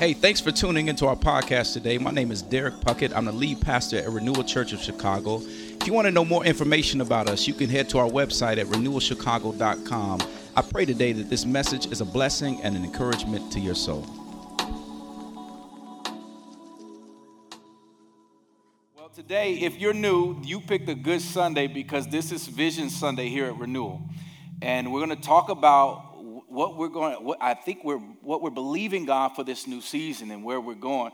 Hey, thanks for tuning into our podcast today. My name is Derek Puckett. I'm the lead pastor at Renewal Church of Chicago. If you want to know more information about us, you can head to our website at renewalchicago.com. I pray today that this message is a blessing and an encouragement to your soul. Well, today, if you're new, you picked a good Sunday because this is Vision Sunday here at Renewal. And we're going to talk about what we're going, what I think we're, what we're believing God for this new season and where we're going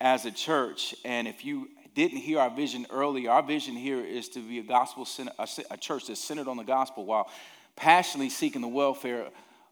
as a church. And if you didn't hear our vision earlier, our vision here is to be a gospel, a, a church that's centered on the gospel while passionately seeking the welfare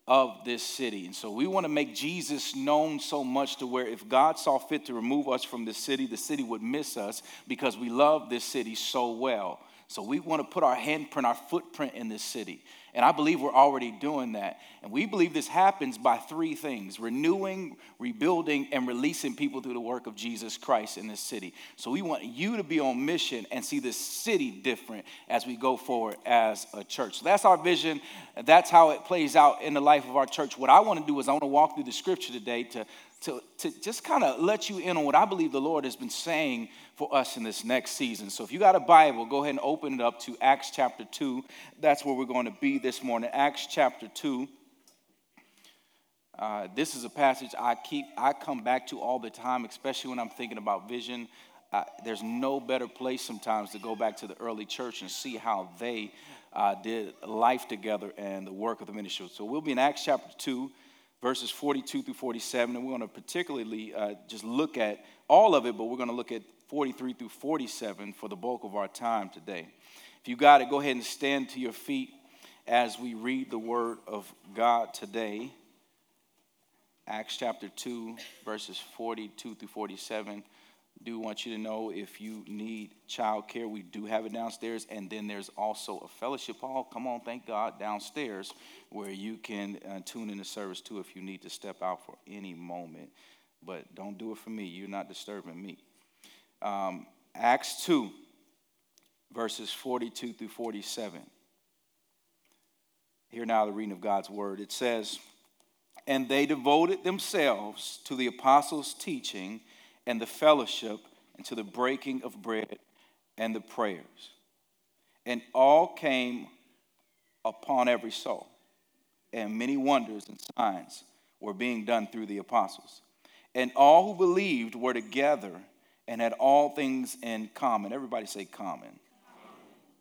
of this city. And so we want to make Jesus known so much to where if God saw fit to remove us from this city, the city would miss us because we love this city so well. So we want to put our handprint, our footprint in this city. And I believe we're already doing that. And we believe this happens by three things renewing, rebuilding, and releasing people through the work of Jesus Christ in this city. So we want you to be on mission and see this city different as we go forward as a church. So that's our vision. That's how it plays out in the life of our church. What I want to do is I want to walk through the scripture today to, to, to just kind of let you in on what I believe the Lord has been saying for us in this next season. So if you got a Bible, go ahead and open it up to Acts chapter 2. That's where we're going to be this morning. Acts chapter 2. Uh, this is a passage I keep, I come back to all the time, especially when I'm thinking about vision. Uh, there's no better place sometimes to go back to the early church and see how they uh, did life together and the work of the ministry. So we'll be in Acts chapter 2, verses 42 through 47, and we're going to particularly uh, just look at all of it, but we're going to look at 43 through 47 for the bulk of our time today. If you got it, go ahead and stand to your feet as we read the word of God today. Acts chapter 2, verses 42 through 47. Do want you to know if you need childcare, we do have it downstairs. And then there's also a fellowship hall. Come on, thank God, downstairs where you can uh, tune in the service too if you need to step out for any moment. But don't do it for me. You're not disturbing me um, Acts 2, verses 42 through 47. Hear now the reading of God's word. It says, And they devoted themselves to the apostles' teaching and the fellowship and to the breaking of bread and the prayers. And all came upon every soul, and many wonders and signs were being done through the apostles. And all who believed were together and had all things in common. Everybody say common.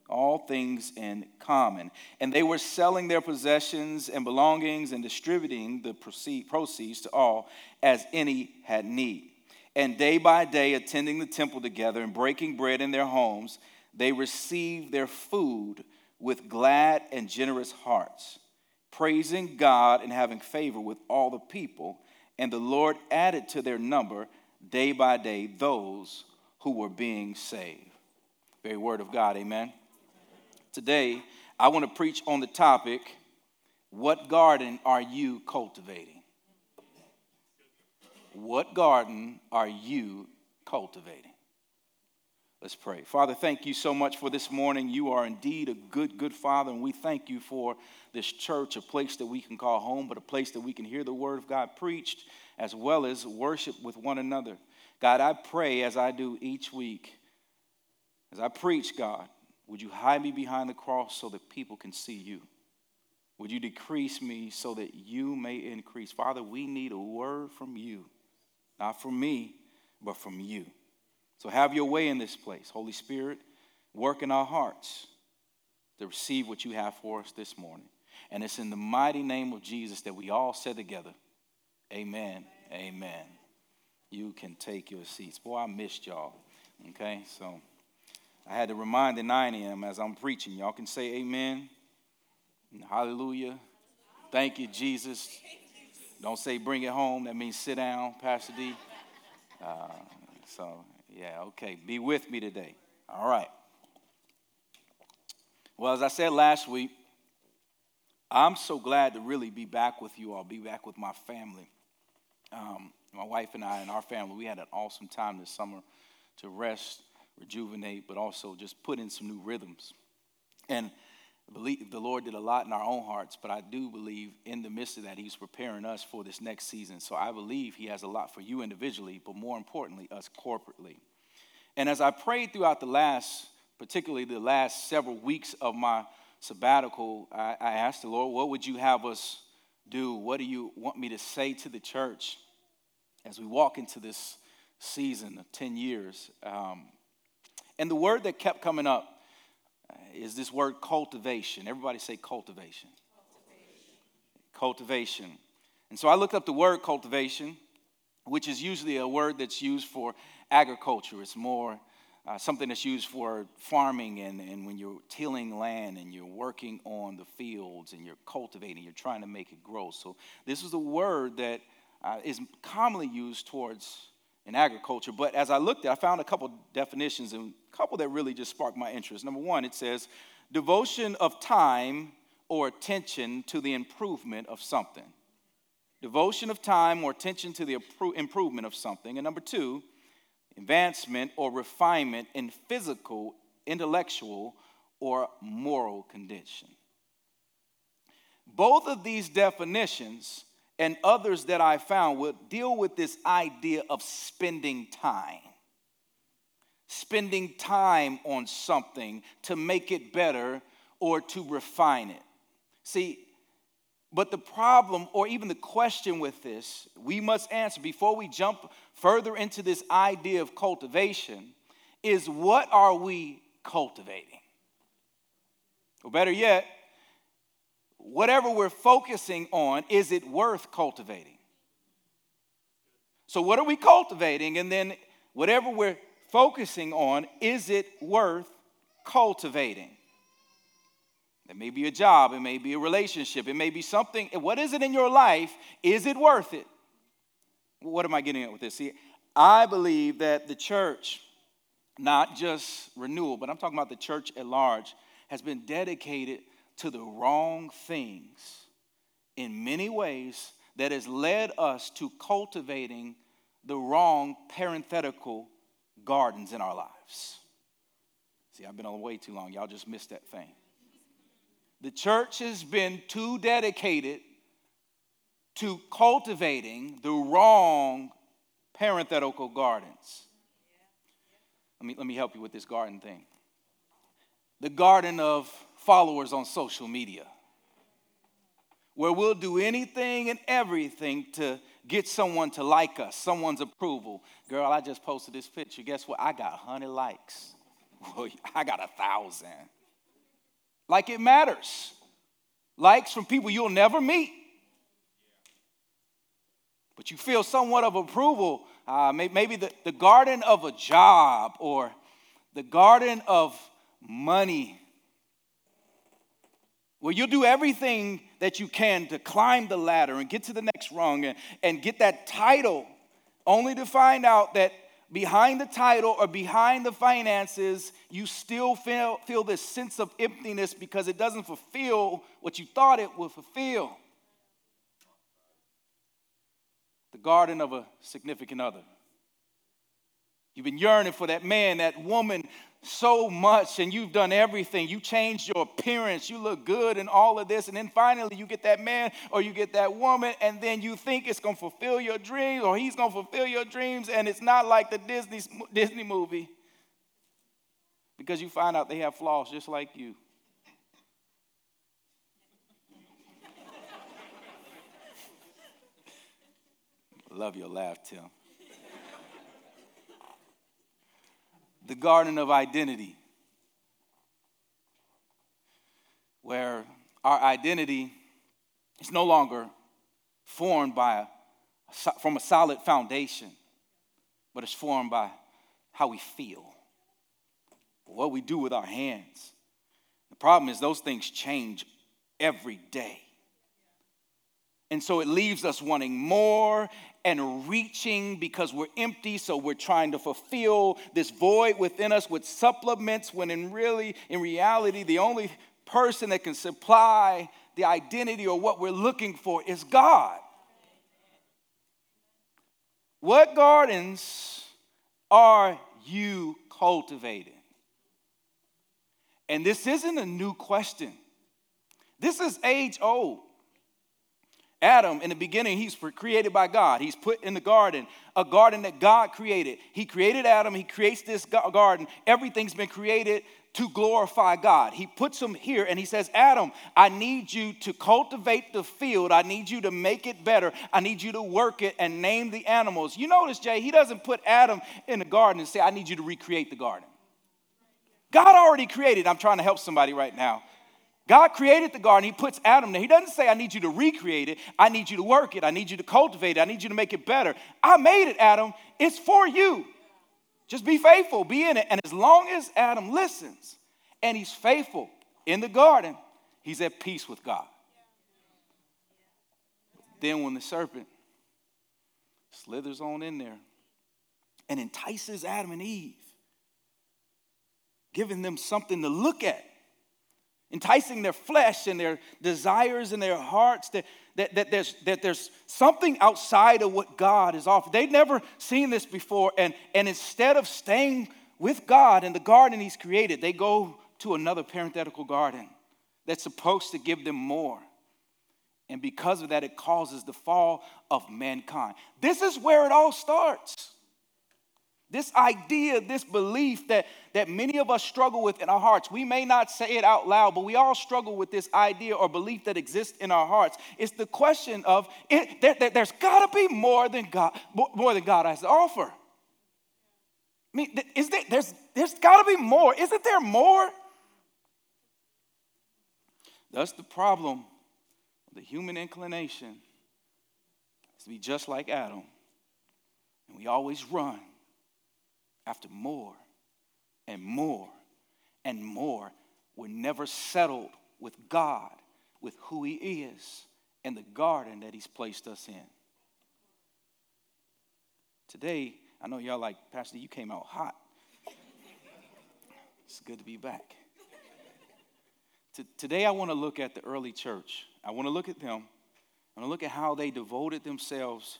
All things in common. And they were selling their possessions and belongings and distributing the proceeds to all as any had need. And day by day, attending the temple together and breaking bread in their homes, they received their food with glad and generous hearts, praising God and having favor with all the people. And the Lord added to their number day by day those who were being saved. Very word of God, amen. Today, I want to preach on the topic what garden are you cultivating? What garden are you cultivating? Let's pray. Father, thank you so much for this morning. You are indeed a good, good Father, and we thank you for this church, a place that we can call home, but a place that we can hear the Word of God preached as well as worship with one another. God, I pray as I do each week, as I preach, God, would you hide me behind the cross so that people can see you? Would you decrease me so that you may increase? Father, we need a word from you, not from me, but from you. So have your way in this place. Holy Spirit, work in our hearts to receive what you have for us this morning. And it's in the mighty name of Jesus that we all said together, Amen. Amen. You can take your seats. Boy, I missed y'all. Okay, so I had to remind the 9 a.m. as I'm preaching. Y'all can say amen. Hallelujah. Thank you, Jesus. Don't say bring it home. That means sit down, Pastor D. Uh, so, yeah, okay. Be with me today. All right. Well, as I said last week, I'm so glad to really be back with you all, be back with my family. Um, my wife and I and our family, we had an awesome time this summer to rest, rejuvenate, but also just put in some new rhythms. And believe the Lord did a lot in our own hearts, but I do believe in the midst of that, He's preparing us for this next season. So I believe He has a lot for you individually, but more importantly, us corporately. And as I prayed throughout the last, particularly the last several weeks of my sabbatical, I, I asked the Lord, what would you have us do? What do you want me to say to the church as we walk into this season of 10 years? Um, and the word that kept coming up is this word cultivation. Everybody say cultivation. cultivation. Cultivation. And so I looked up the word cultivation, which is usually a word that's used for agriculture. It's more uh, something that's used for farming and, and when you're tilling land and you're working on the fields and you're cultivating, you're trying to make it grow. So this is a word that uh, is commonly used towards in agriculture. But as I looked at, I found a couple definitions and a couple that really just sparked my interest. Number one, it says devotion of time or attention to the improvement of something. Devotion of time or attention to the improvement of something. And number two, advancement or refinement in physical, intellectual, or moral condition. Both of these definitions and others that I found will deal with this idea of spending time. Spending time on something to make it better or to refine it. See, but the problem, or even the question with this, we must answer before we jump further into this idea of cultivation is what are we cultivating? Or better yet, whatever we're focusing on, is it worth cultivating? So, what are we cultivating? And then, whatever we're focusing on, is it worth cultivating? It may be a job, it may be a relationship, it may be something. What is it in your life? Is it worth it? What am I getting at with this? See, I believe that the church, not just renewal, but I'm talking about the church at large, has been dedicated to the wrong things in many ways that has led us to cultivating the wrong parenthetical gardens in our lives. See, I've been on way too long. Y'all just missed that thing. The church has been too dedicated to cultivating the wrong parenthetical gardens. Let me, let me help you with this garden thing. The garden of followers on social media, where we'll do anything and everything to get someone to like us, someone's approval. Girl, I just posted this picture. Guess what? I got 100 likes. I got a thousand. Like it matters. Likes from people you'll never meet. But you feel somewhat of approval. Uh, maybe the, the garden of a job or the garden of money well, you'll do everything that you can to climb the ladder and get to the next rung and, and get that title, only to find out that behind the title or behind the finances, you still feel, feel this sense of emptiness because it doesn't fulfill what you thought it would fulfill. The garden of a significant other. You've been yearning for that man, that woman so much and you've done everything. You changed your appearance. You look good and all of this. And then finally you get that man or you get that woman and then you think it's going to fulfill your dreams or he's going to fulfill your dreams. And it's not like the Disney, Disney movie because you find out they have flaws just like you. Love your laugh, Tim. The garden of identity, where our identity is no longer formed by a, from a solid foundation, but it's formed by how we feel, what we do with our hands. The problem is, those things change every day. And so it leaves us wanting more and reaching because we're empty, so we're trying to fulfill this void within us with supplements when in really, in reality, the only person that can supply the identity or what we're looking for is God. What gardens are you cultivating? And this isn't a new question. This is age old. Adam, in the beginning, he's created by God. He's put in the garden, a garden that God created. He created Adam, he creates this garden. Everything's been created to glorify God. He puts him here and he says, Adam, I need you to cultivate the field. I need you to make it better. I need you to work it and name the animals. You notice, Jay, he doesn't put Adam in the garden and say, I need you to recreate the garden. God already created. I'm trying to help somebody right now. God created the garden. He puts Adam there. He doesn't say, I need you to recreate it. I need you to work it. I need you to cultivate it. I need you to make it better. I made it, Adam. It's for you. Just be faithful, be in it. And as long as Adam listens and he's faithful in the garden, he's at peace with God. Then when the serpent slithers on in there and entices Adam and Eve, giving them something to look at enticing their flesh and their desires and their hearts that, that, that, there's, that there's something outside of what God has offered. They'd never seen this before, and, and instead of staying with God in the garden He's created, they go to another parenthetical garden that's supposed to give them more. And because of that, it causes the fall of mankind. This is where it all starts. This idea, this belief that, that many of us struggle with in our hearts, we may not say it out loud, but we all struggle with this idea or belief that exists in our hearts. It's the question of it, there, there, there's got to be more than God, more than God has to offer. I mean, is there, there's, there's got to be more. Isn't there more? That's the problem. The human inclination is to be just like Adam. And we always run after more and more and more. We're never settled with God, with who He is, and the garden that He's placed us in. Today, I know y'all like, Pastor, you came out hot. It's good to be back. Today, I want to look at the early church. I want to look at them. I want to look at how they devoted themselves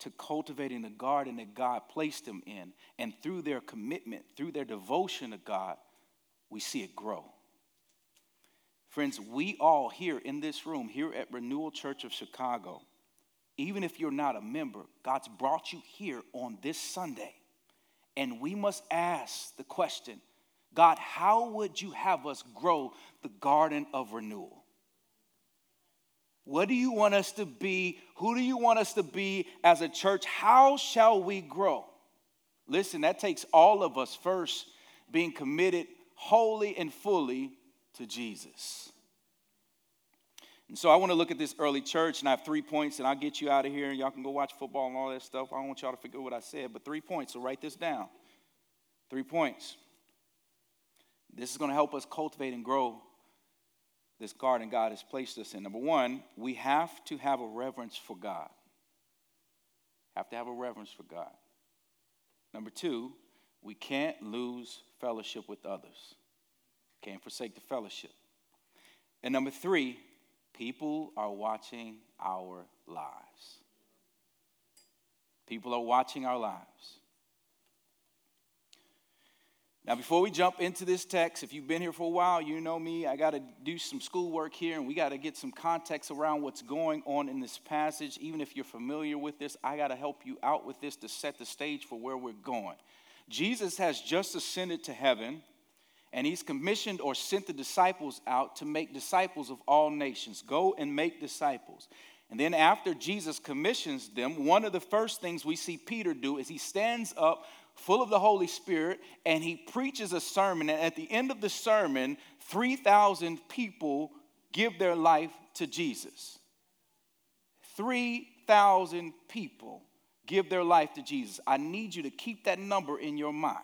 to cultivating the garden that God placed them in. And through their commitment, through their devotion to God, we see it grow. Friends, we all here in this room, here at Renewal Church of Chicago, even if you're not a member, God's brought you here on this Sunday. And we must ask the question God, how would you have us grow the garden of renewal? What do you want us to be? Who do you want us to be as a church? How shall we grow? Listen, that takes all of us first being committed wholly and fully to Jesus. And so I want to look at this early church, and I have three points, and I'll get you out of here, and y'all can go watch football and all that stuff. I don't want y'all to forget what I said, but three points, so write this down. Three points. This is going to help us cultivate and grow this garden God has placed us in. Number one, we have to have a reverence for God. Have to have a reverence for God. Number two, we can't lose fellowship with others. Can't forsake the fellowship. And number three, people are watching our lives. People are watching our lives. Now, before we jump into this text, if you've been here for a while, you know me. I got to do some schoolwork here, and we got to get some context around what's going on in this passage. Even if you're familiar with this, I got to help you out with this to set the stage for where we're going. Jesus has just ascended to heaven, and he's commissioned or sent the disciples out to make disciples of all nations. Go and make disciples. And then, after Jesus commissions them, one of the first things we see Peter do is he stands up full of the Holy Spirit, and he preaches a sermon. And at the end of the sermon, 3,000 people give their life to Jesus. 3,000 people give their life to Jesus. I need you to keep that number in your mind.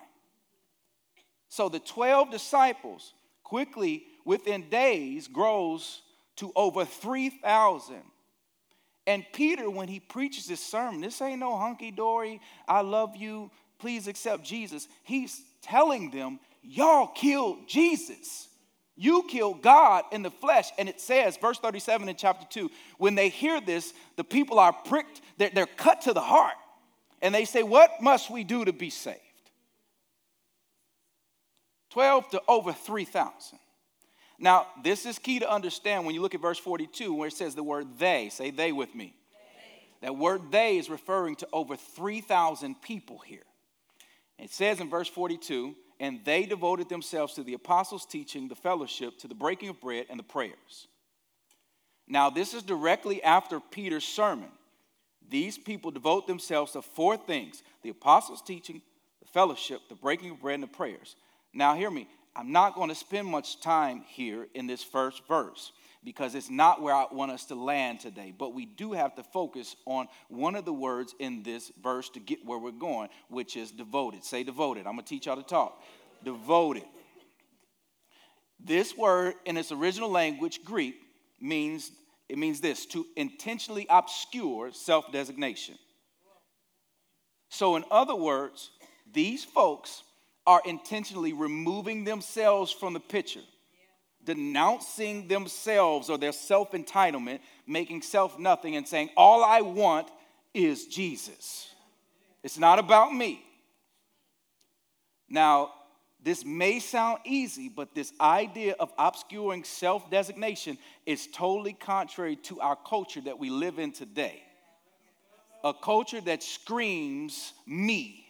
So the 12 disciples quickly, within days, grows to over 3,000. And Peter, when he preaches this sermon, this ain't no hunky dory, I love you, please accept Jesus, he's telling them, Y'all killed Jesus. You killed God in the flesh. And it says, verse 37 in chapter 2, when they hear this, the people are pricked, they're, they're cut to the heart. And they say, What must we do to be saved? 12 to over 3,000. Now, this is key to understand when you look at verse 42 where it says the word they. Say they with me. They. That word they is referring to over 3,000 people here. It says in verse 42 and they devoted themselves to the apostles' teaching, the fellowship, to the breaking of bread, and the prayers. Now, this is directly after Peter's sermon. These people devote themselves to four things the apostles' teaching, the fellowship, the breaking of bread, and the prayers. Now, hear me. I'm not going to spend much time here in this first verse because it's not where I want us to land today. But we do have to focus on one of the words in this verse to get where we're going, which is devoted. Say devoted. I'm going to teach y'all to talk. Devoted. This word in its original language, Greek, means it means this to intentionally obscure self-designation. So in other words, these folks are intentionally removing themselves from the picture denouncing themselves or their self entitlement, making self nothing, and saying, All I want is Jesus. It's not about me. Now, this may sound easy, but this idea of obscuring self designation is totally contrary to our culture that we live in today. A culture that screams me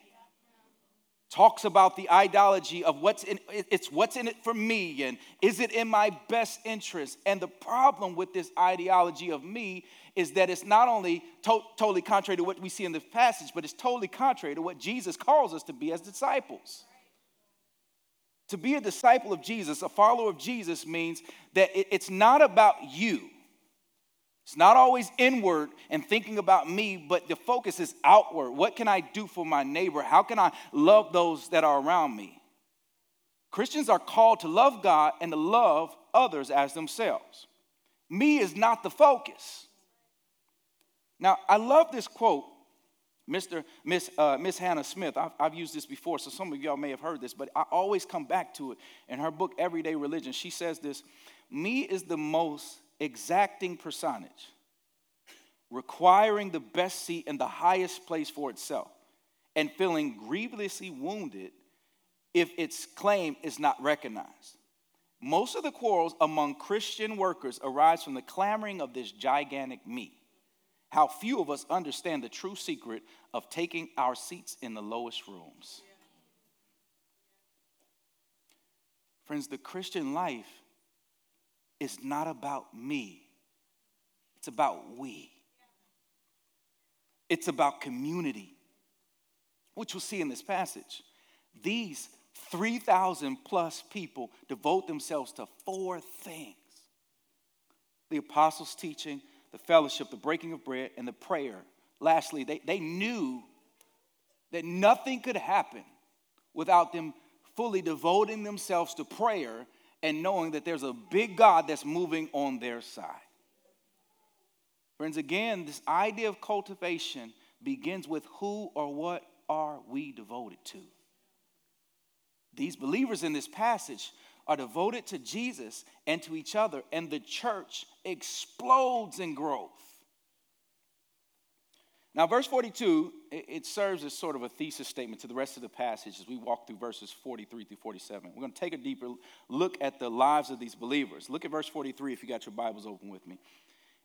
talks about the ideology of what's in it's what's in it for me and is it in my best interest? And the problem with this ideology of me is that it's not only to- totally contrary to what we see in the passage but it's totally contrary to what jesus calls us to be as disciples. To be a disciple of jesus a follower of jesus means that it's not about you it's not always inward and thinking about me, but the focus is outward. What can I do for my neighbor? How can I love those that are around me? Christians are called to love God and to love others as themselves. Me is not the focus. Now, I love this quote, Mr. Miss, uh, Miss Hannah Smith. I've, I've used this before, so some of y'all may have heard this, but I always come back to it. In her book, Everyday Religion, she says this Me is the most exacting personage, requiring the best seat in the highest place for itself, and feeling grievously wounded if its claim is not recognized. Most of the quarrels among Christian workers arise from the clamoring of this gigantic me. How few of us understand the true secret of taking our seats in the lowest rooms. Friends, the Christian life is not about me, it's about we. It's about community, which we'll see in this passage. These 3,000 plus people devote themselves to four things the apostles' teaching, the fellowship, the breaking of bread, and the prayer. Lastly, they, they knew that nothing could happen without them fully devoting themselves to prayer and knowing that there's a big God that's moving on their side. Friends, again, this idea of cultivation begins with who or what are we devoted to? These believers in this passage are devoted to Jesus and to each other, and the church explodes in growth. Now, verse 42, it serves as sort of a thesis statement to the rest of the passage as we walk through verses 43 through 47. We're going to take a deeper look at the lives of these believers. Look at verse 43 if you got your Bibles open with me.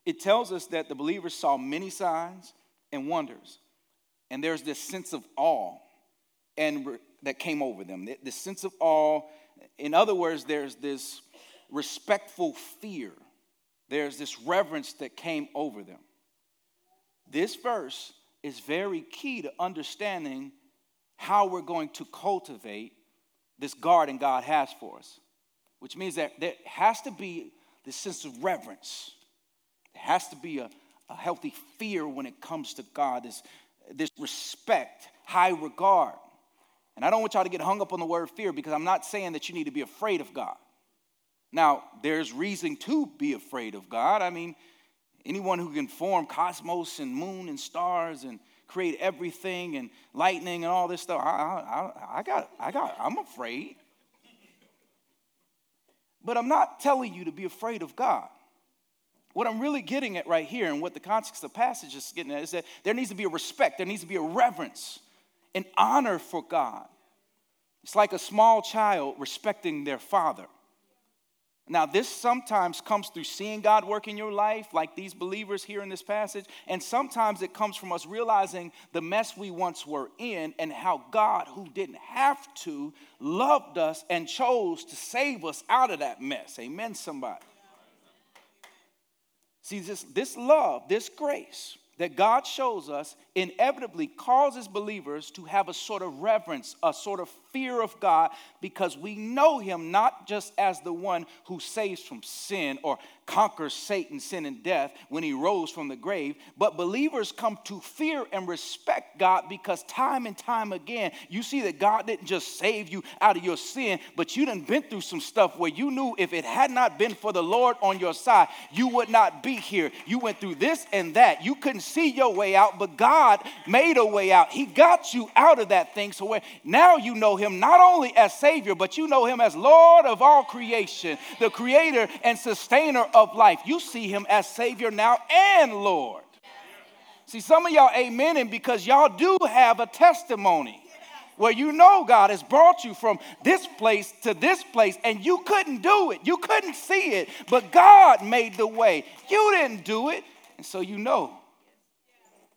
It tells us that the believers saw many signs and wonders, and there's this sense of awe and that came over them. This sense of awe, in other words, there's this respectful fear, there's this reverence that came over them. This verse is very key to understanding how we're going to cultivate this garden God has for us, which means that there has to be this sense of reverence. There has to be a, a healthy fear when it comes to God, this, this respect, high regard. And I don't want y'all to get hung up on the word fear because I'm not saying that you need to be afraid of God. Now, there's reason to be afraid of God. I mean, Anyone who can form cosmos and moon and stars and create everything and lightning and all this stuff, I, I, I got, I got, I'm afraid. But I'm not telling you to be afraid of God. What I'm really getting at right here, and what the context of the passage is getting at, is that there needs to be a respect, there needs to be a reverence, an honor for God. It's like a small child respecting their father. Now, this sometimes comes through seeing God work in your life, like these believers here in this passage, and sometimes it comes from us realizing the mess we once were in and how God, who didn't have to, loved us and chose to save us out of that mess. Amen, somebody. See, this, this love, this grace, that God shows us inevitably causes believers to have a sort of reverence, a sort of fear of God, because we know Him not just as the one who saves from sin or conquers Satan, sin, and death when He rose from the grave, but believers come to fear and respect God because time and time again, you see that God didn't just save you out of your sin, but you done been through some stuff where you knew if it had not been for the Lord on your side, you would not be here. You went through this and that. You couldn't see your way out, but God made a way out. He got you out of that thing. So where now you know him not only as Savior, but you know him as Lord of all creation, the creator and sustainer of life. You see him as Savior now and Lord. See, some of y'all Amen amening because y'all do have a testimony where you know God has brought you from this place to this place and you couldn't do it. You couldn't see it, but God made the way. You didn't do it. And so you know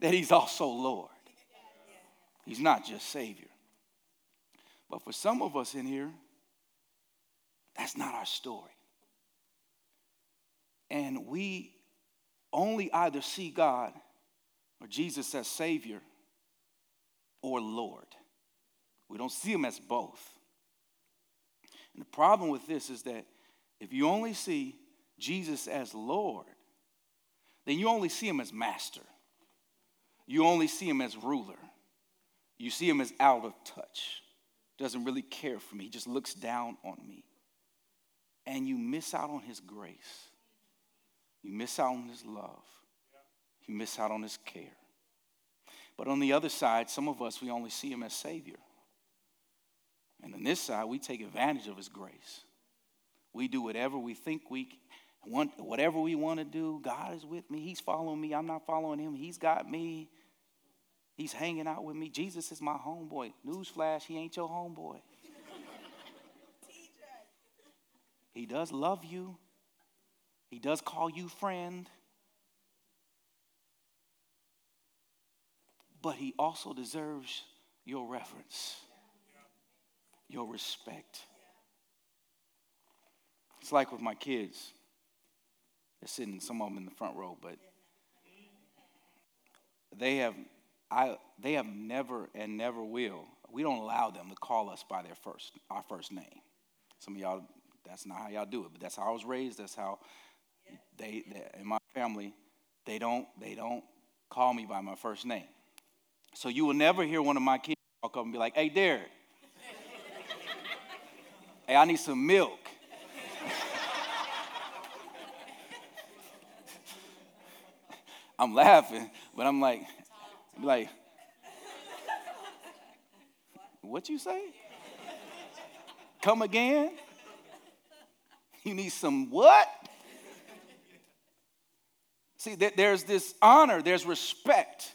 that He's also Lord. He's not just Savior. But for some of us in here, that's not our story. And we only either see God or Jesus as Savior or Lord. We don't see Him as both. And the problem with this is that if you only see Jesus as Lord, then you only see Him as Master. You only see Him as ruler. You see Him as out of touch. Doesn't really care for me. He just looks down on me. And you miss out on His grace. You miss out on His love. You miss out on His care. But on the other side, some of us, we only see Him as Savior. And on this side, we take advantage of His grace. We do whatever we think we want, whatever we want to do. God is with me. He's following me. I'm not following Him. He's got me. He's hanging out with me. Jesus is my homeboy. Newsflash, he ain't your homeboy. he does love you, he does call you friend. But he also deserves your reverence, your respect. It's like with my kids. They're sitting, some of them in the front row, but they have I, they have never and never will. We don't allow them to call us by their first, our first name. Some of y'all, that's not how y'all do it, but that's how I was raised. That's how they, they in my family, they don't, they don't call me by my first name. So you will never hear one of my kids walk up and be like, "Hey, Derek, hey, I need some milk." I'm laughing, but I'm like, like, what you say? Come again? You need some what? See, there's this honor, there's respect.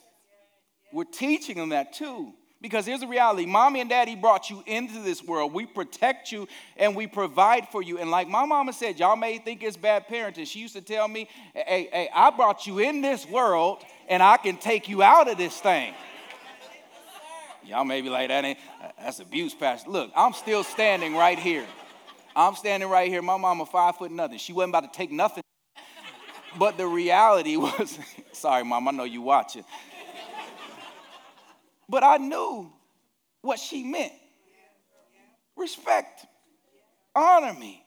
We're teaching them that too. Because here's the reality mommy and daddy brought you into this world. We protect you and we provide for you. And like my mama said, y'all may think it's bad parenting. She used to tell me, hey, hey, I brought you in this world and I can take you out of this thing. Y'all may be like, that ain't, that's abuse, Pastor. Look, I'm still standing right here. I'm standing right here. My mama five foot nothing. She wasn't about to take nothing. But the reality was, sorry, mom, I know you watching. But I knew what she meant. Respect, honor me.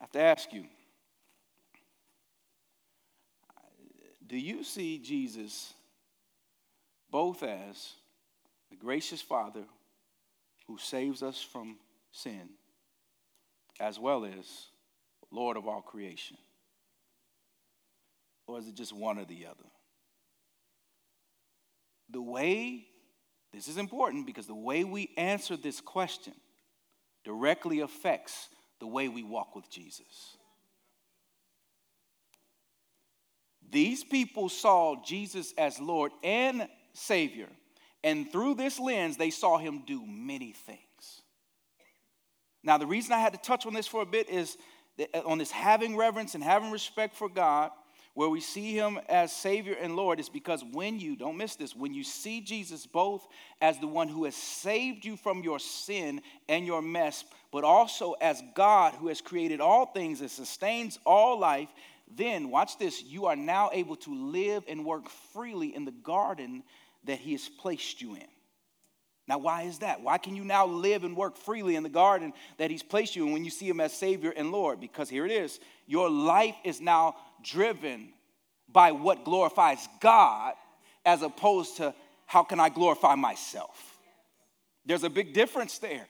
I have to ask you do you see Jesus both as the gracious Father who saves us from sin, as well as Lord of all creation? Or is it just one or the other? The way, this is important because the way we answer this question directly affects the way we walk with Jesus. These people saw Jesus as Lord and Savior, and through this lens, they saw him do many things. Now, the reason I had to touch on this for a bit is on this having reverence and having respect for God, where we see him as Savior and Lord, is because when you, don't miss this, when you see Jesus both as the one who has saved you from your sin and your mess, but also as God who has created all things and sustains all life, then watch this, you are now able to live and work freely in the garden that he has placed you in. Now, why is that? Why can you now live and work freely in the garden that He's placed you in when you see Him as Savior and Lord? Because here it is your life is now driven by what glorifies God as opposed to how can I glorify myself. There's a big difference there.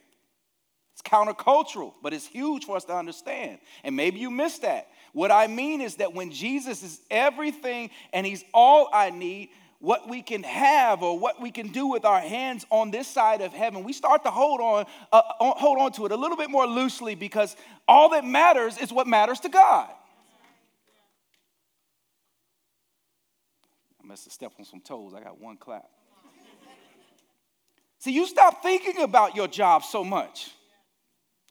It's countercultural, but it's huge for us to understand. And maybe you missed that. What I mean is that when Jesus is everything and He's all I need, what we can have or what we can do with our hands on this side of heaven, we start to hold on, uh, hold on to it a little bit more loosely because all that matters is what matters to God. Must have stepped on some toes. I got one clap. See, you stop thinking about your job so much.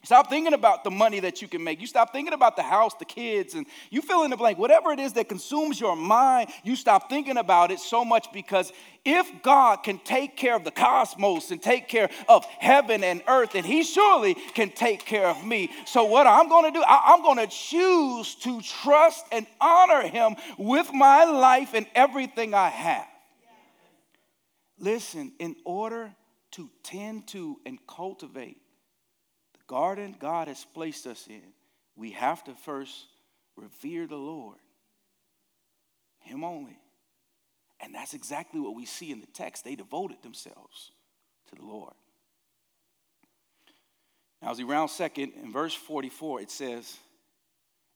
Stop thinking about the money that you can make. You stop thinking about the house, the kids, and you fill in the blank. Whatever it is that consumes your mind, you stop thinking about it so much because if God can take care of the cosmos and take care of heaven and earth, and He surely can take care of me. So, what I'm going to do, I'm going to choose to trust and honor Him with my life and everything I have. Listen, in order to tend to and cultivate garden God has placed us in, we have to first revere the Lord, Him only. And that's exactly what we see in the text. They devoted themselves to the Lord. Now, as we round second, in verse 44, it says,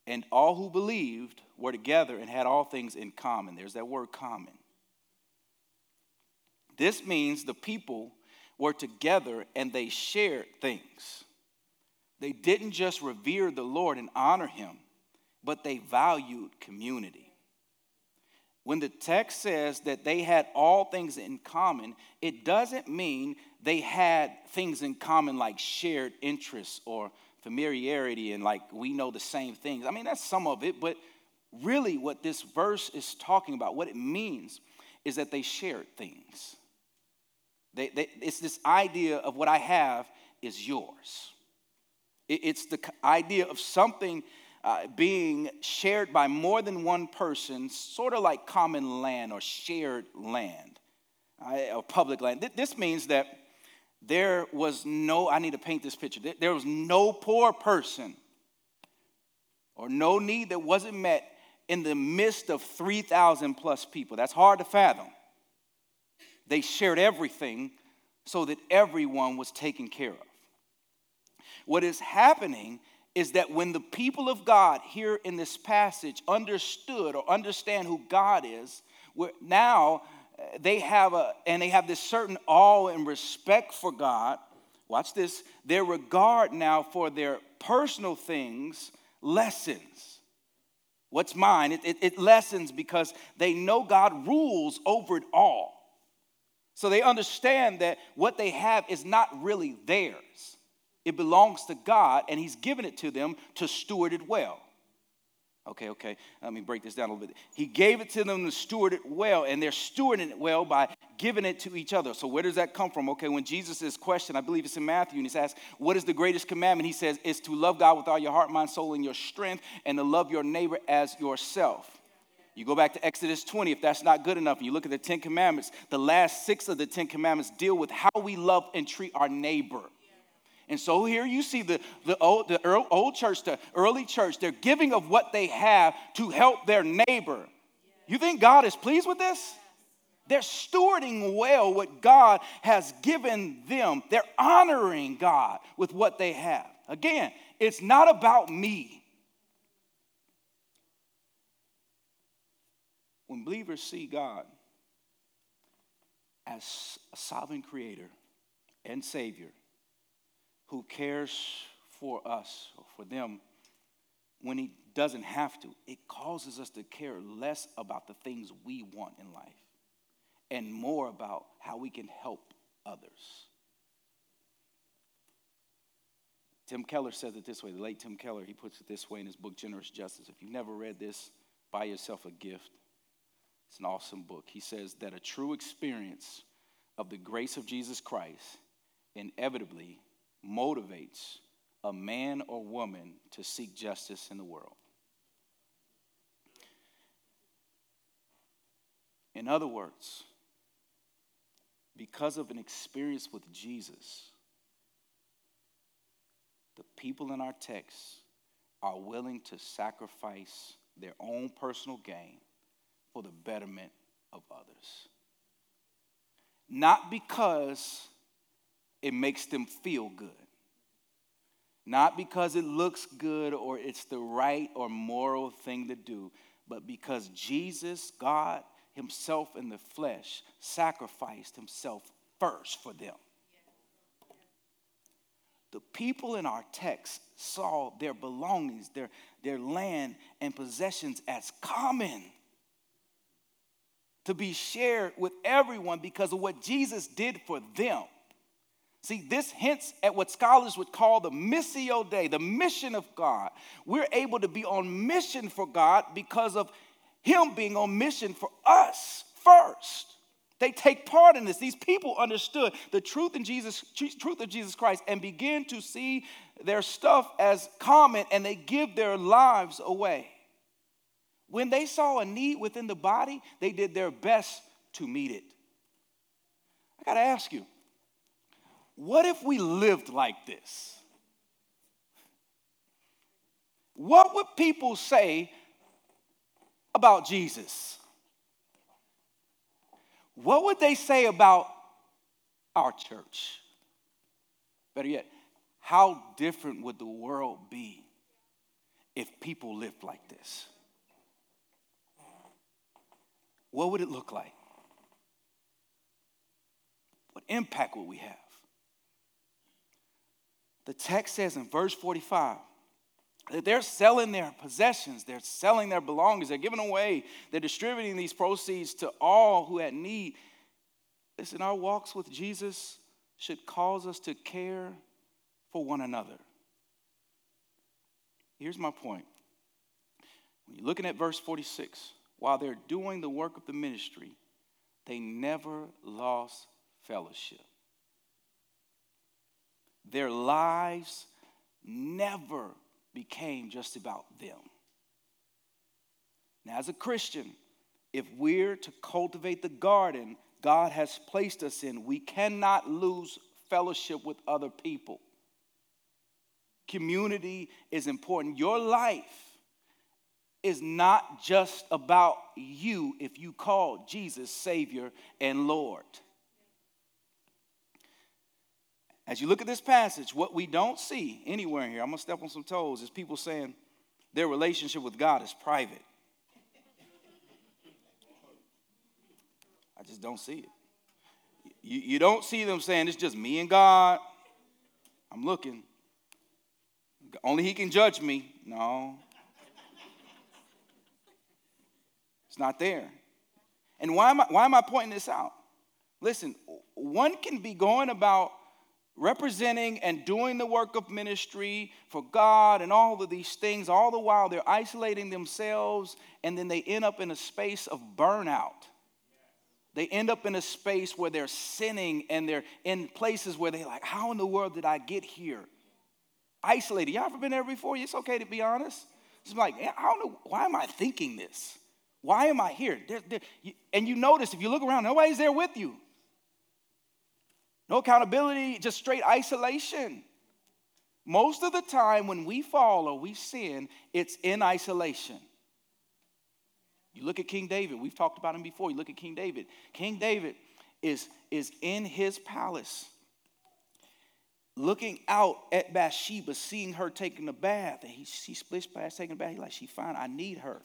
And all who believed were together and had all things in common. There's that word common. This means the people were together and they shared things. They didn't just revere the Lord and honor him, but they valued community. When the text says that they had all things in common, it doesn't mean they had things in common like shared interests or familiarity and like we know the same things. I mean, that's some of it, but really what this verse is talking about, what it means, is that they shared things. They, they, it's this idea of what I have is yours. It's the idea of something uh, being shared by more than one person, sort of like common land or shared land or public land. This means that there was no, I need to paint this picture, there was no poor person or no need that wasn't met in the midst of 3,000 plus people. That's hard to fathom. They shared everything so that everyone was taken care of. What is happening is that when the people of God here in this passage understood or understand who God is, now uh, they have a and they have this certain awe and respect for God. Watch this, their regard now for their personal things lessens. What's mine? It, it, it lessens because they know God rules over it all. So they understand that what they have is not really theirs. It belongs to God, and He's given it to them to steward it well. Okay, okay, let me break this down a little bit. He gave it to them to steward it well, and they're stewarding it well by giving it to each other. So, where does that come from? Okay, when Jesus is questioned, I believe it's in Matthew, and he's asked, What is the greatest commandment? He says, It's to love God with all your heart, mind, soul, and your strength, and to love your neighbor as yourself. You go back to Exodus 20, if that's not good enough, and you look at the Ten Commandments, the last six of the Ten Commandments deal with how we love and treat our neighbor. And so here you see the, the, old, the old church, the early church, they're giving of what they have to help their neighbor. You think God is pleased with this? They're stewarding well what God has given them. They're honoring God with what they have. Again, it's not about me. When believers see God as a sovereign creator and savior, who cares for us or for them when he doesn't have to. It causes us to care less about the things we want in life and more about how we can help others. Tim Keller says it this way the late Tim Keller, he puts it this way in his book, Generous Justice. If you've never read this, buy yourself a gift. It's an awesome book. He says that a true experience of the grace of Jesus Christ inevitably motivates a man or woman to seek justice in the world. In other words, because of an experience with Jesus, the people in our text are willing to sacrifice their own personal gain for the betterment of others. Not because it makes them feel good, not because it looks good or it's the right or moral thing to do, but because Jesus, God Himself in the flesh, sacrificed Himself first for them. The people in our text saw their belongings, their, their land and possessions as common to be shared with everyone because of what Jesus did for them. See, this hints at what scholars would call the Missio Dei, the mission of God. We're able to be on mission for God because of Him being on mission for us first. They take part in this. These people understood the truth in Jesus, truth of Jesus Christ, and begin to see their stuff as common, and they give their lives away. When they saw a need within the body, they did their best to meet it. I got to ask you, what if we lived like this? What would people say about Jesus? What would they say about our church? Better yet, how different would the world be if people lived like this? What would it look like? What impact would we have? The text says in verse 45 that they're selling their possessions, they're selling their belongings, they're giving away, they're distributing these proceeds to all who had need. Listen, our walks with Jesus should cause us to care for one another. Here's my point. When you're looking at verse 46, while they're doing the work of the ministry, they never lost fellowship. Their lives never became just about them. Now, as a Christian, if we're to cultivate the garden God has placed us in, we cannot lose fellowship with other people. Community is important. Your life is not just about you if you call Jesus Savior and Lord. As you look at this passage, what we don't see anywhere in here, I'm going to step on some toes, is people saying their relationship with God is private. I just don't see it. You, you don't see them saying it's just me and God. I'm looking. Only He can judge me. No. It's not there. And why am I, why am I pointing this out? Listen, one can be going about representing and doing the work of ministry for God and all of these things, all the while they're isolating themselves and then they end up in a space of burnout. They end up in a space where they're sinning and they're in places where they're like, How in the world did I get here? Isolated. Y'all ever been there before? It's okay to be honest. It's like, I don't know, why am I thinking this? Why am I here? There, there, and you notice if you look around, nobody's there with you. No accountability, just straight isolation. Most of the time, when we fall or we sin, it's in isolation. You look at King David, we've talked about him before. You look at King David. King David is, is in his palace, looking out at Bathsheba, seeing her taking a bath. And he, she splits past taking a bath. He's like, She's fine, I need her.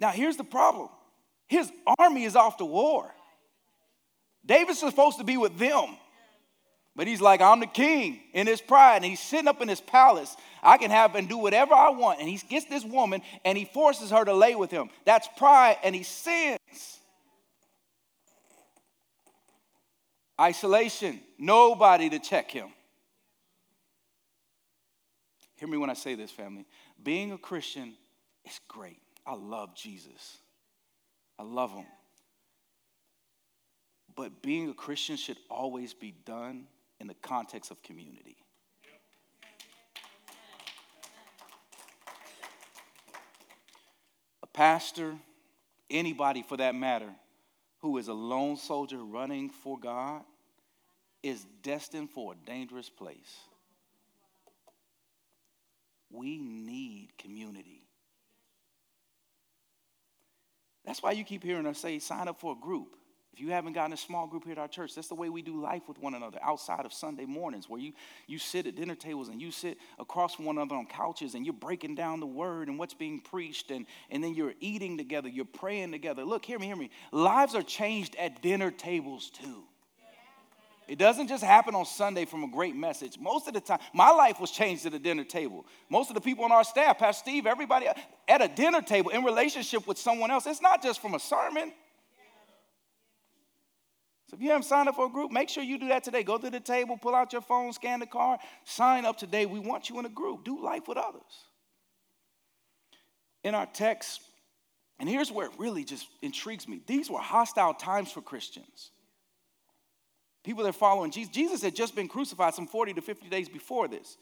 Now, here's the problem his army is off to war. David's supposed to be with them. But he's like, I'm the king in his pride. And he's sitting up in his palace. I can have and do whatever I want. And he gets this woman and he forces her to lay with him. That's pride and he sins. Isolation, nobody to check him. Hear me when I say this, family. Being a Christian is great. I love Jesus. I love him. But being a Christian should always be done in the context of community. A pastor, anybody for that matter, who is a lone soldier running for God is destined for a dangerous place. We need community. That's why you keep hearing us say, sign up for a group. If you haven't gotten a small group here at our church, that's the way we do life with one another outside of Sunday mornings, where you, you sit at dinner tables and you sit across from one another on couches and you're breaking down the word and what's being preached, and, and then you're eating together, you're praying together. Look, hear me, hear me. Lives are changed at dinner tables too. It doesn't just happen on Sunday from a great message. Most of the time, my life was changed at a dinner table. Most of the people on our staff, Pastor Steve, everybody at a dinner table in relationship with someone else, it's not just from a sermon. So if you haven't signed up for a group, make sure you do that today. Go to the table, pull out your phone, scan the card, sign up today. We want you in a group. Do life with others. In our text, and here's where it really just intrigues me these were hostile times for Christians. People that are following Jesus. Jesus had just been crucified some 40 to 50 days before this.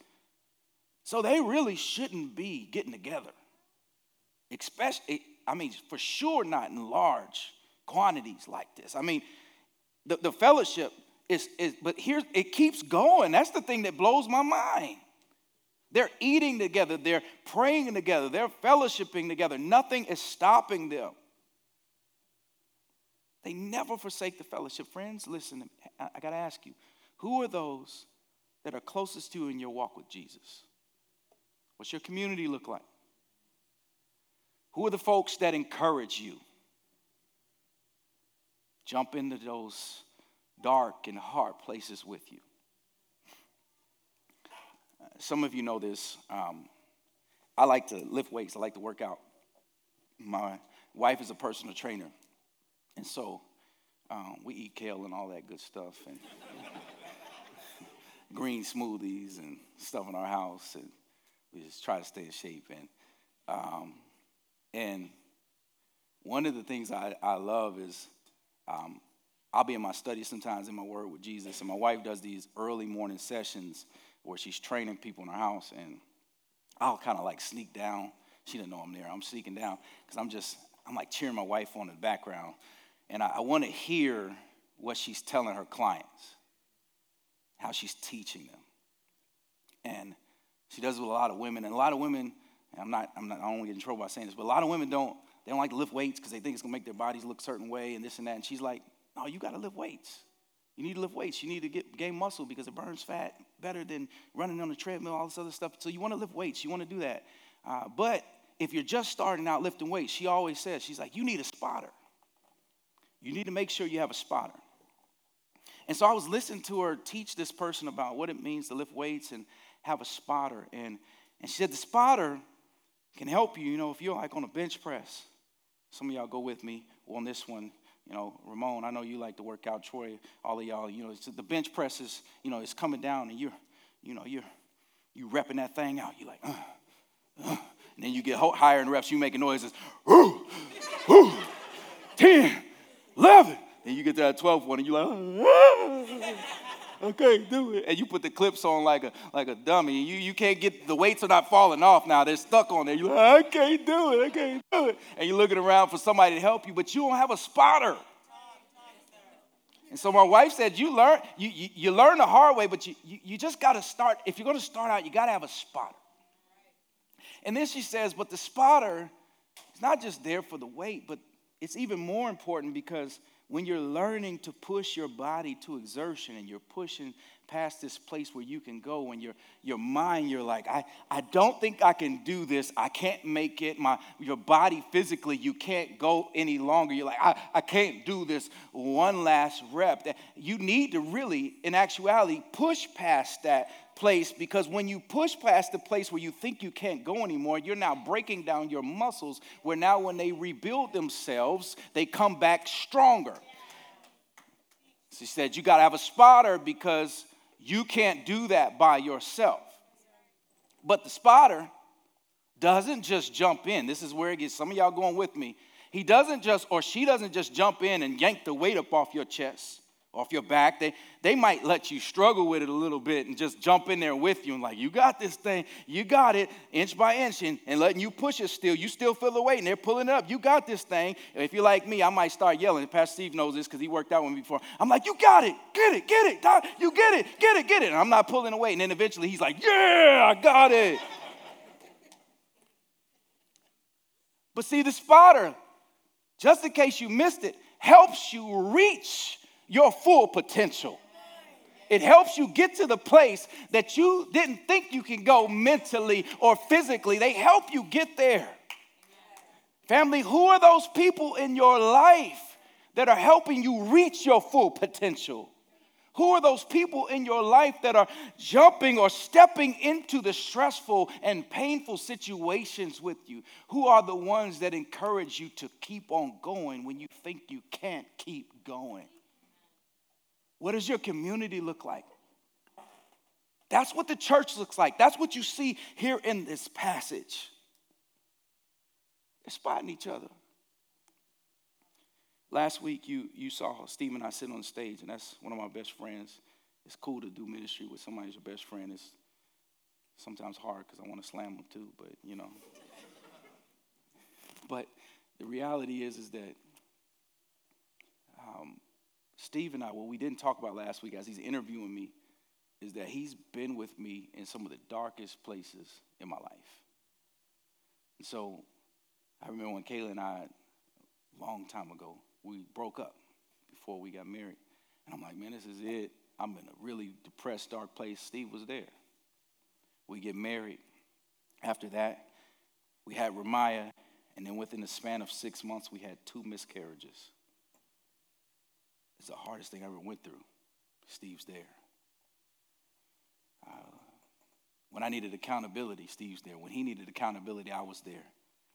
So they really shouldn't be getting together. Especially, I mean, for sure not in large quantities like this. I mean, the, the fellowship is, is, but here it keeps going. That's the thing that blows my mind. They're eating together, they're praying together, they're fellowshipping together. Nothing is stopping them. They never forsake the fellowship. Friends, listen, I, I got to ask you who are those that are closest to you in your walk with Jesus? What's your community look like? Who are the folks that encourage you? Jump into those dark and hard places with you. Uh, some of you know this. Um, I like to lift weights, I like to work out. My wife is a personal trainer, and so um, we eat kale and all that good stuff, and green smoothies and stuff in our house, and we just try to stay in shape. And um, and one of the things I, I love is um, I'll be in my study sometimes in my word with Jesus, and my wife does these early morning sessions where she's training people in her house, and I'll kind of like sneak down. She didn't know I'm there. I'm sneaking down because I'm just, I'm like cheering my wife on in the background, and I, I want to hear what she's telling her clients, how she's teaching them. And she does it with a lot of women, and a lot of women, I'm not, I'm not, I don't want to get in trouble by saying this, but a lot of women don't they don't like to lift weights because they think it's going to make their bodies look certain way and this and that. And she's like, no, you got to lift weights. You need to lift weights. You need to get gain muscle because it burns fat better than running on the treadmill, all this other stuff. So you want to lift weights. You want to do that. Uh, but if you're just starting out lifting weights, she always says, she's like, you need a spotter. You need to make sure you have a spotter. And so I was listening to her teach this person about what it means to lift weights and have a spotter. And, and she said, the spotter can help you, you know, if you're like on a bench press some of y'all go with me on this one. You know, Ramon, I know you like to work out. Troy, all of y'all, you know, the bench press is, you know, it's coming down and you're, you know, you're, you repping that thing out. You're like, uh, uh. and then you get higher in reps. You making noises, ooh, ooh, 10, 11. Then you get to that 12th one and you're like, uh, I can't do it. And you put the clips on like a like a dummy. You you can't get the weights are not falling off now. They're stuck on there. You're like, I can't do it. I can't do it. And you're looking around for somebody to help you, but you don't have a spotter. And so my wife said, you learn, you, you, you learn the hard way, but you, you, you just got to start. If you're going to start out, you got to have a spotter. And then she says, but the spotter is not just there for the weight, but it's even more important because when you're learning to push your body to exertion and you're pushing past this place where you can go and your, your mind you're like I, I don't think i can do this. I can't make it. My your body physically you can't go any longer. You're like i, I can't do this one last rep. You need to really in actuality push past that place because when you push past the place where you think you can't go anymore, you're now breaking down your muscles. Where now, when they rebuild themselves, they come back stronger. She said, You got to have a spotter because you can't do that by yourself. But the spotter doesn't just jump in. This is where it gets some of y'all going with me. He doesn't just, or she doesn't just jump in and yank the weight up off your chest, off your back. They, they might let you struggle with it a little bit and just jump in there with you and, like, you got this thing, you got it, inch by inch, and, and letting you push it still. You still feel the weight, and they're pulling it up. You got this thing. if you're like me, I might start yelling. Pastor Steve knows this because he worked out with me before. I'm like, you got it, get it, get it, you get it, get it, get it. And I'm not pulling away. And then eventually he's like, yeah, I got it. but see, the spotter, just in case you missed it, helps you reach your full potential. It helps you get to the place that you didn't think you can go mentally or physically. They help you get there. Family, who are those people in your life that are helping you reach your full potential? Who are those people in your life that are jumping or stepping into the stressful and painful situations with you? Who are the ones that encourage you to keep on going when you think you can't keep going? What does your community look like? That's what the church looks like. That's what you see here in this passage. They're spotting each other. Last week, you, you saw Steve and I sit on the stage, and that's one of my best friends. It's cool to do ministry with somebody who's your best friend. It's sometimes hard because I want to slam them too, but you know. but the reality is, is that um, Steve and I, what we didn't talk about last week as he's interviewing me, is that he's been with me in some of the darkest places in my life. And so I remember when Kayla and I, a long time ago, we broke up before we got married. And I'm like, man, this is it. I'm in a really depressed, dark place. Steve was there. We get married. After that, we had Ramaya, and then within the span of six months, we had two miscarriages. It's the hardest thing I ever went through. Steve's there. Uh, when I needed accountability, Steve's there. When he needed accountability, I was there.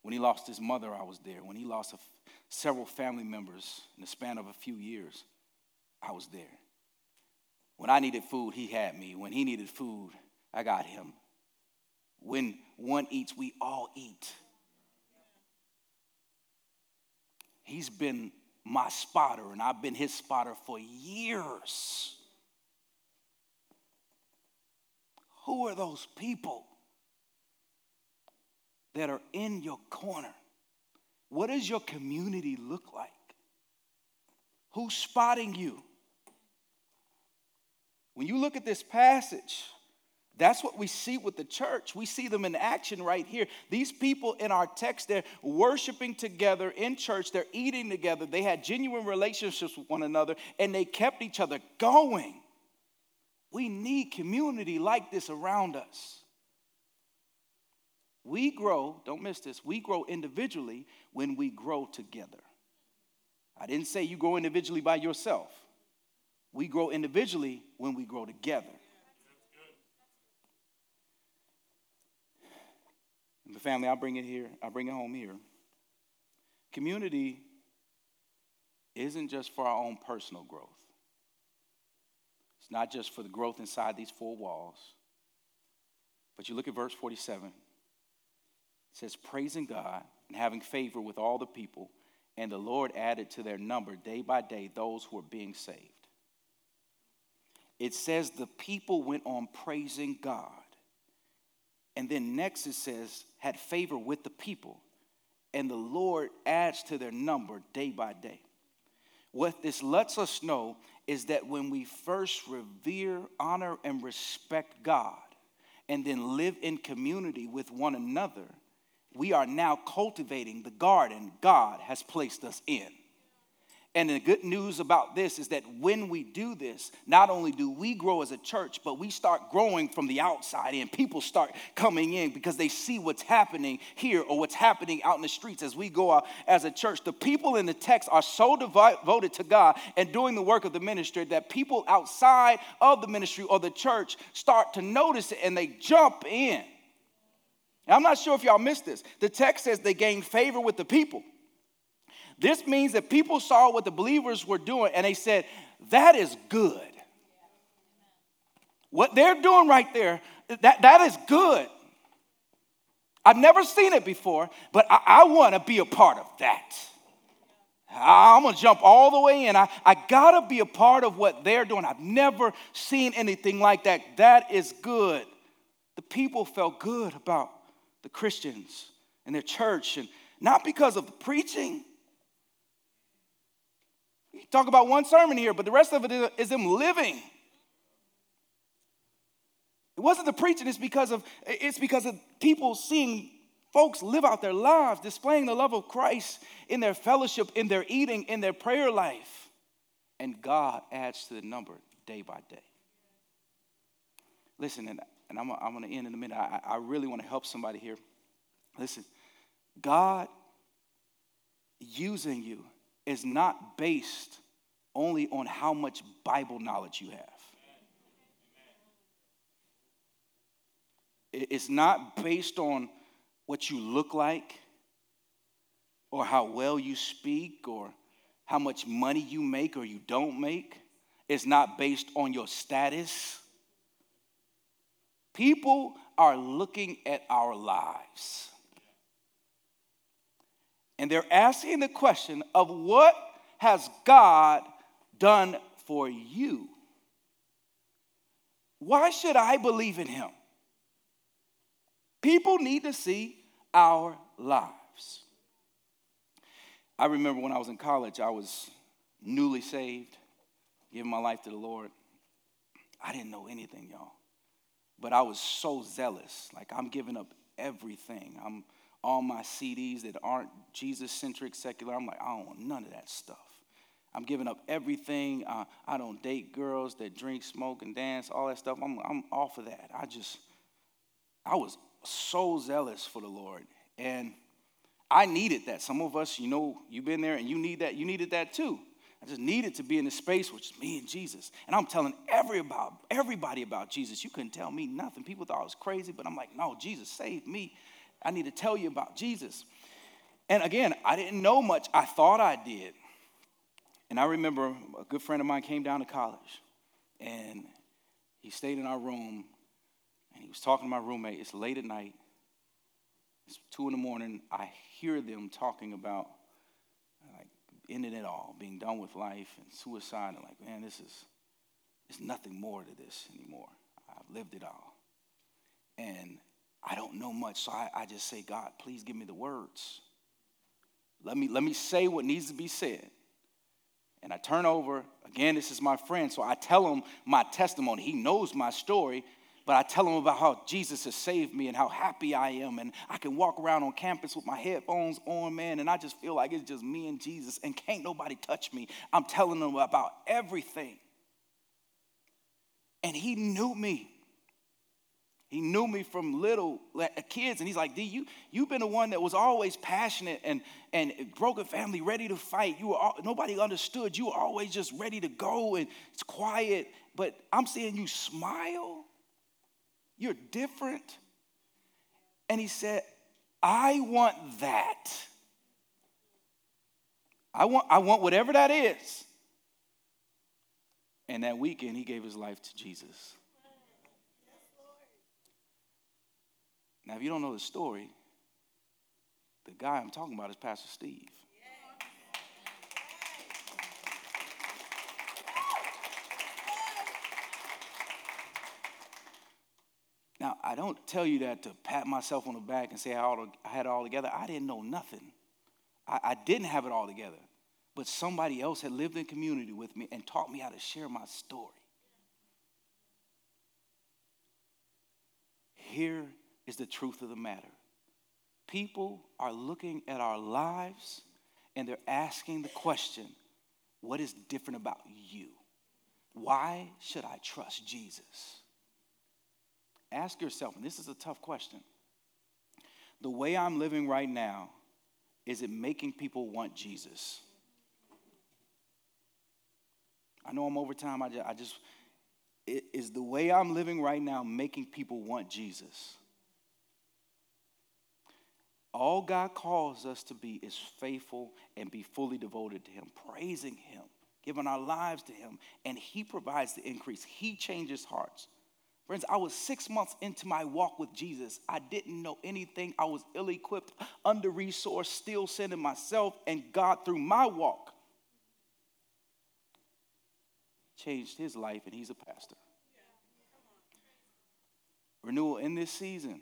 When he lost his mother, I was there. When he lost several family members in the span of a few years, I was there. When I needed food, he had me. When he needed food, I got him. When one eats, we all eat. He's been my spotter, and I've been his spotter for years. Who are those people? that are in your corner? What does your community look like? Who's spotting you? When you look at this passage, that's what we see with the church. We see them in action right here. These people in our text, they're worshiping together in church, they're eating together, they had genuine relationships with one another, and they kept each other going. We need community like this around us. We grow, don't miss this, we grow individually when we grow together. I didn't say you grow individually by yourself. We grow individually when we grow together. The family, I'll bring it here, I'll bring it home here. Community isn't just for our own personal growth. It's not just for the growth inside these four walls. But you look at verse 47 It says, praising God and having favor with all the people, and the Lord added to their number day by day those who were being saved. It says the people went on praising God. And then next it says, had favor with the people, and the Lord adds to their number day by day. What this lets us know is that when we first revere, honor, and respect God, and then live in community with one another, we are now cultivating the garden God has placed us in. And the good news about this is that when we do this, not only do we grow as a church, but we start growing from the outside and People start coming in because they see what's happening here or what's happening out in the streets as we go out as a church. The people in the text are so devoted to God and doing the work of the ministry that people outside of the ministry or the church start to notice it and they jump in. I'm not sure if y'all missed this. The text says they gained favor with the people. This means that people saw what the believers were doing and they said, That is good. What they're doing right there, that, that is good. I've never seen it before, but I, I want to be a part of that. I'm gonna jump all the way in. I, I gotta be a part of what they're doing. I've never seen anything like that. That is good. The people felt good about the Christians and their church, and not because of the preaching. Talk about one sermon here, but the rest of it is them living. It wasn't the preaching, it's because of it's because of people seeing folks live out their lives, displaying the love of Christ in their fellowship, in their eating, in their prayer life. And God adds to the number day by day. Listen, and, and I'm, I'm going to end in a minute. I, I really want to help somebody here. Listen, God using you is not based only on how much Bible knowledge you have. It's not based on what you look like or how well you speak or how much money you make or you don't make. It's not based on your status. People are looking at our lives. And they're asking the question of what has God done for you? Why should I believe in him? People need to see our lives. I remember when I was in college, I was newly saved, giving my life to the Lord. I didn't know anything, y'all. But I was so zealous. Like, I'm giving up everything. I'm all my CDs that aren't Jesus centric, secular. I'm like, I don't want none of that stuff. I'm giving up everything. Uh, I don't date girls that drink, smoke, and dance, all that stuff. I'm, I'm off of that. I just, I was so zealous for the Lord. And I needed that. Some of us, you know, you've been there and you need that. You needed that too. I just needed to be in a space which is me and Jesus. And I'm telling every about, everybody about Jesus. You couldn't tell me nothing. People thought I was crazy, but I'm like, no, Jesus saved me. I need to tell you about Jesus. And again, I didn't know much. I thought I did. And I remember a good friend of mine came down to college and he stayed in our room and he was talking to my roommate. It's late at night. It's two in the morning. I hear them talking about like ending it all, being done with life and suicide. And like, man, this is there's nothing more to this anymore. I've lived it all. And I don't know much, so I, I just say, God, please give me the words. Let me, let me say what needs to be said. And I turn over, again, this is my friend, so I tell him my testimony. He knows my story, but I tell him about how Jesus has saved me and how happy I am. And I can walk around on campus with my headphones on, man, and I just feel like it's just me and Jesus, and can't nobody touch me. I'm telling him about everything. And he knew me. He knew me from little uh, kids, and he's like, D, you, you've been the one that was always passionate and, and broken family, ready to fight. You were all, nobody understood. You were always just ready to go, and it's quiet. But I'm seeing you smile you're different. And he said, I want that. I want, I want whatever that is. And that weekend, he gave his life to Jesus. Now, if you don't know the story, the guy I'm talking about is Pastor Steve. Now, I don't tell you that to pat myself on the back and say I, had it all together. I didn't know nothing. I, I didn't have it all together. But somebody else had lived in community with me and taught me how to share my story. Here is the truth of the matter people are looking at our lives and they're asking the question what is different about you? Why should I trust Jesus? Ask yourself, and this is a tough question the way I'm living right now, is it making people want Jesus? I know I'm over time. I just, I just is the way I'm living right now making people want Jesus? All God calls us to be is faithful and be fully devoted to Him, praising Him, giving our lives to Him, and He provides the increase. He changes hearts. Friends, I was six months into my walk with Jesus. I didn't know anything. I was ill equipped, under resourced, still sending myself, and God, through my walk, changed his life, and he's a pastor. Renewal in this season.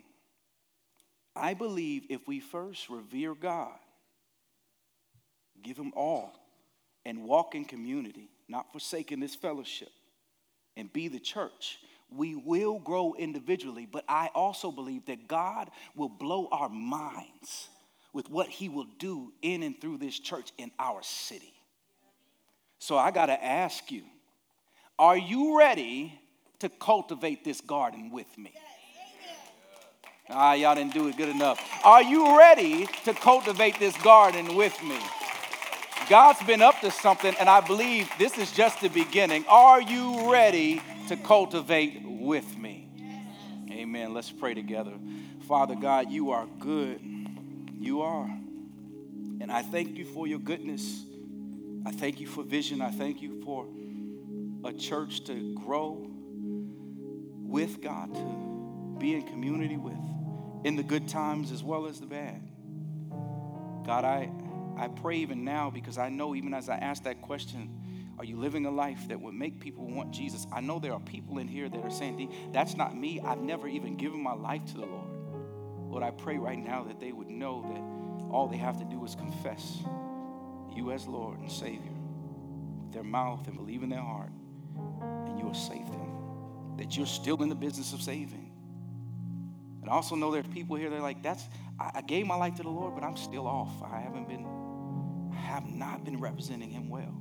I believe if we first revere God, give him all, and walk in community, not forsaking this fellowship, and be the church we will grow individually, but I also believe that God will blow our minds with what He will do in and through this church in our city. So I got to ask you are you ready to cultivate this garden with me? Ah, y'all didn't do it good enough. Are you ready to cultivate this garden with me? God's been up to something, and I believe this is just the beginning. Are you ready to cultivate with me? Amen. Let's pray together. Father God, you are good. You are. And I thank you for your goodness. I thank you for vision. I thank you for a church to grow with God, to be in community with, in the good times as well as the bad. God, I I pray even now because I know even as I ask that question, are you living a life that would make people want Jesus? I know there are people in here that are saying, that's not me. I've never even given my life to the Lord. Lord, I pray right now that they would know that all they have to do is confess you as Lord and Savior with their mouth and believe in their heart, and you will save them. That you're still in the business of saving. And I also know there's people here that are like, that's, I gave my life to the Lord, but I'm still off. I haven't been I have not been representing him well.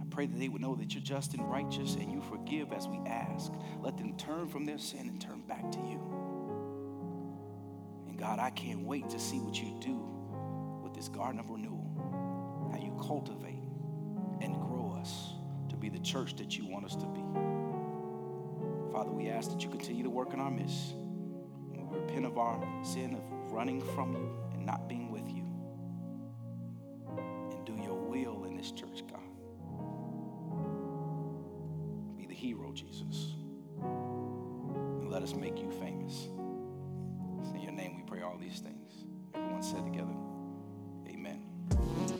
I pray that they would know that you're just and righteous and you forgive as we ask. Let them turn from their sin and turn back to you. And God, I can't wait to see what you do with this garden of renewal, how you cultivate and grow us to be the church that you want us to be. Father, we ask that you continue to work in our midst. Repent of our sin of running from you and not being with you. And do your will in this church, God. Be the hero, Jesus. And let us make you famous. It's in your name we pray all these things.